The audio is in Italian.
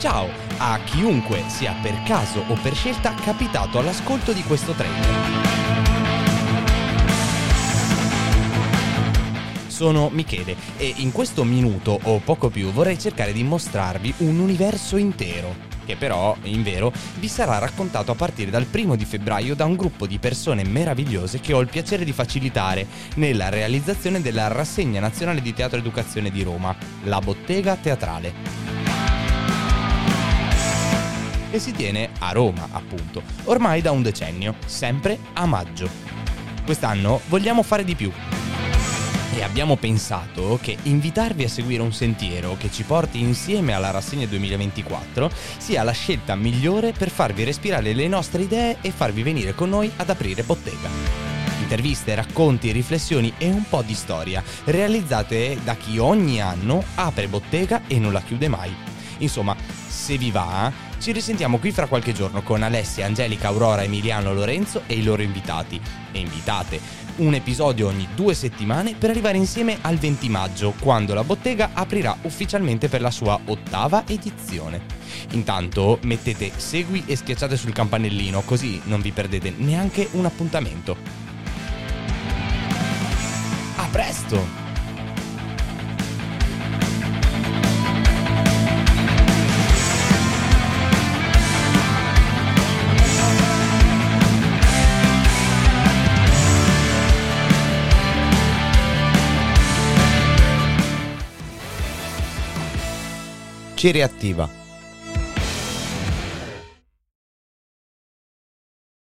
Ciao a chiunque sia per caso o per scelta capitato all'ascolto di questo trailer. Sono Michele e in questo minuto o poco più vorrei cercare di mostrarvi un universo intero, che però, in vero, vi sarà raccontato a partire dal primo di febbraio da un gruppo di persone meravigliose che ho il piacere di facilitare nella realizzazione della rassegna nazionale di teatro educazione di Roma, la Bottega Teatrale. E si tiene a Roma, appunto, ormai da un decennio, sempre a maggio. Quest'anno vogliamo fare di più e abbiamo pensato che invitarvi a seguire un sentiero che ci porti insieme alla rassegna 2024 sia la scelta migliore per farvi respirare le nostre idee e farvi venire con noi ad aprire bottega. Interviste, racconti, riflessioni e un po' di storia, realizzate da chi ogni anno apre bottega e non la chiude mai. Insomma, se vi va, ci risentiamo qui fra qualche giorno con Alessia, Angelica, Aurora, Emiliano, Lorenzo e i loro invitati e invitate un episodio ogni due settimane per arrivare insieme al 20 maggio, quando la bottega aprirà ufficialmente per la sua ottava edizione. Intanto mettete segui e schiacciate sul campanellino così non vi perdete neanche un appuntamento. A presto! Ci riattiva.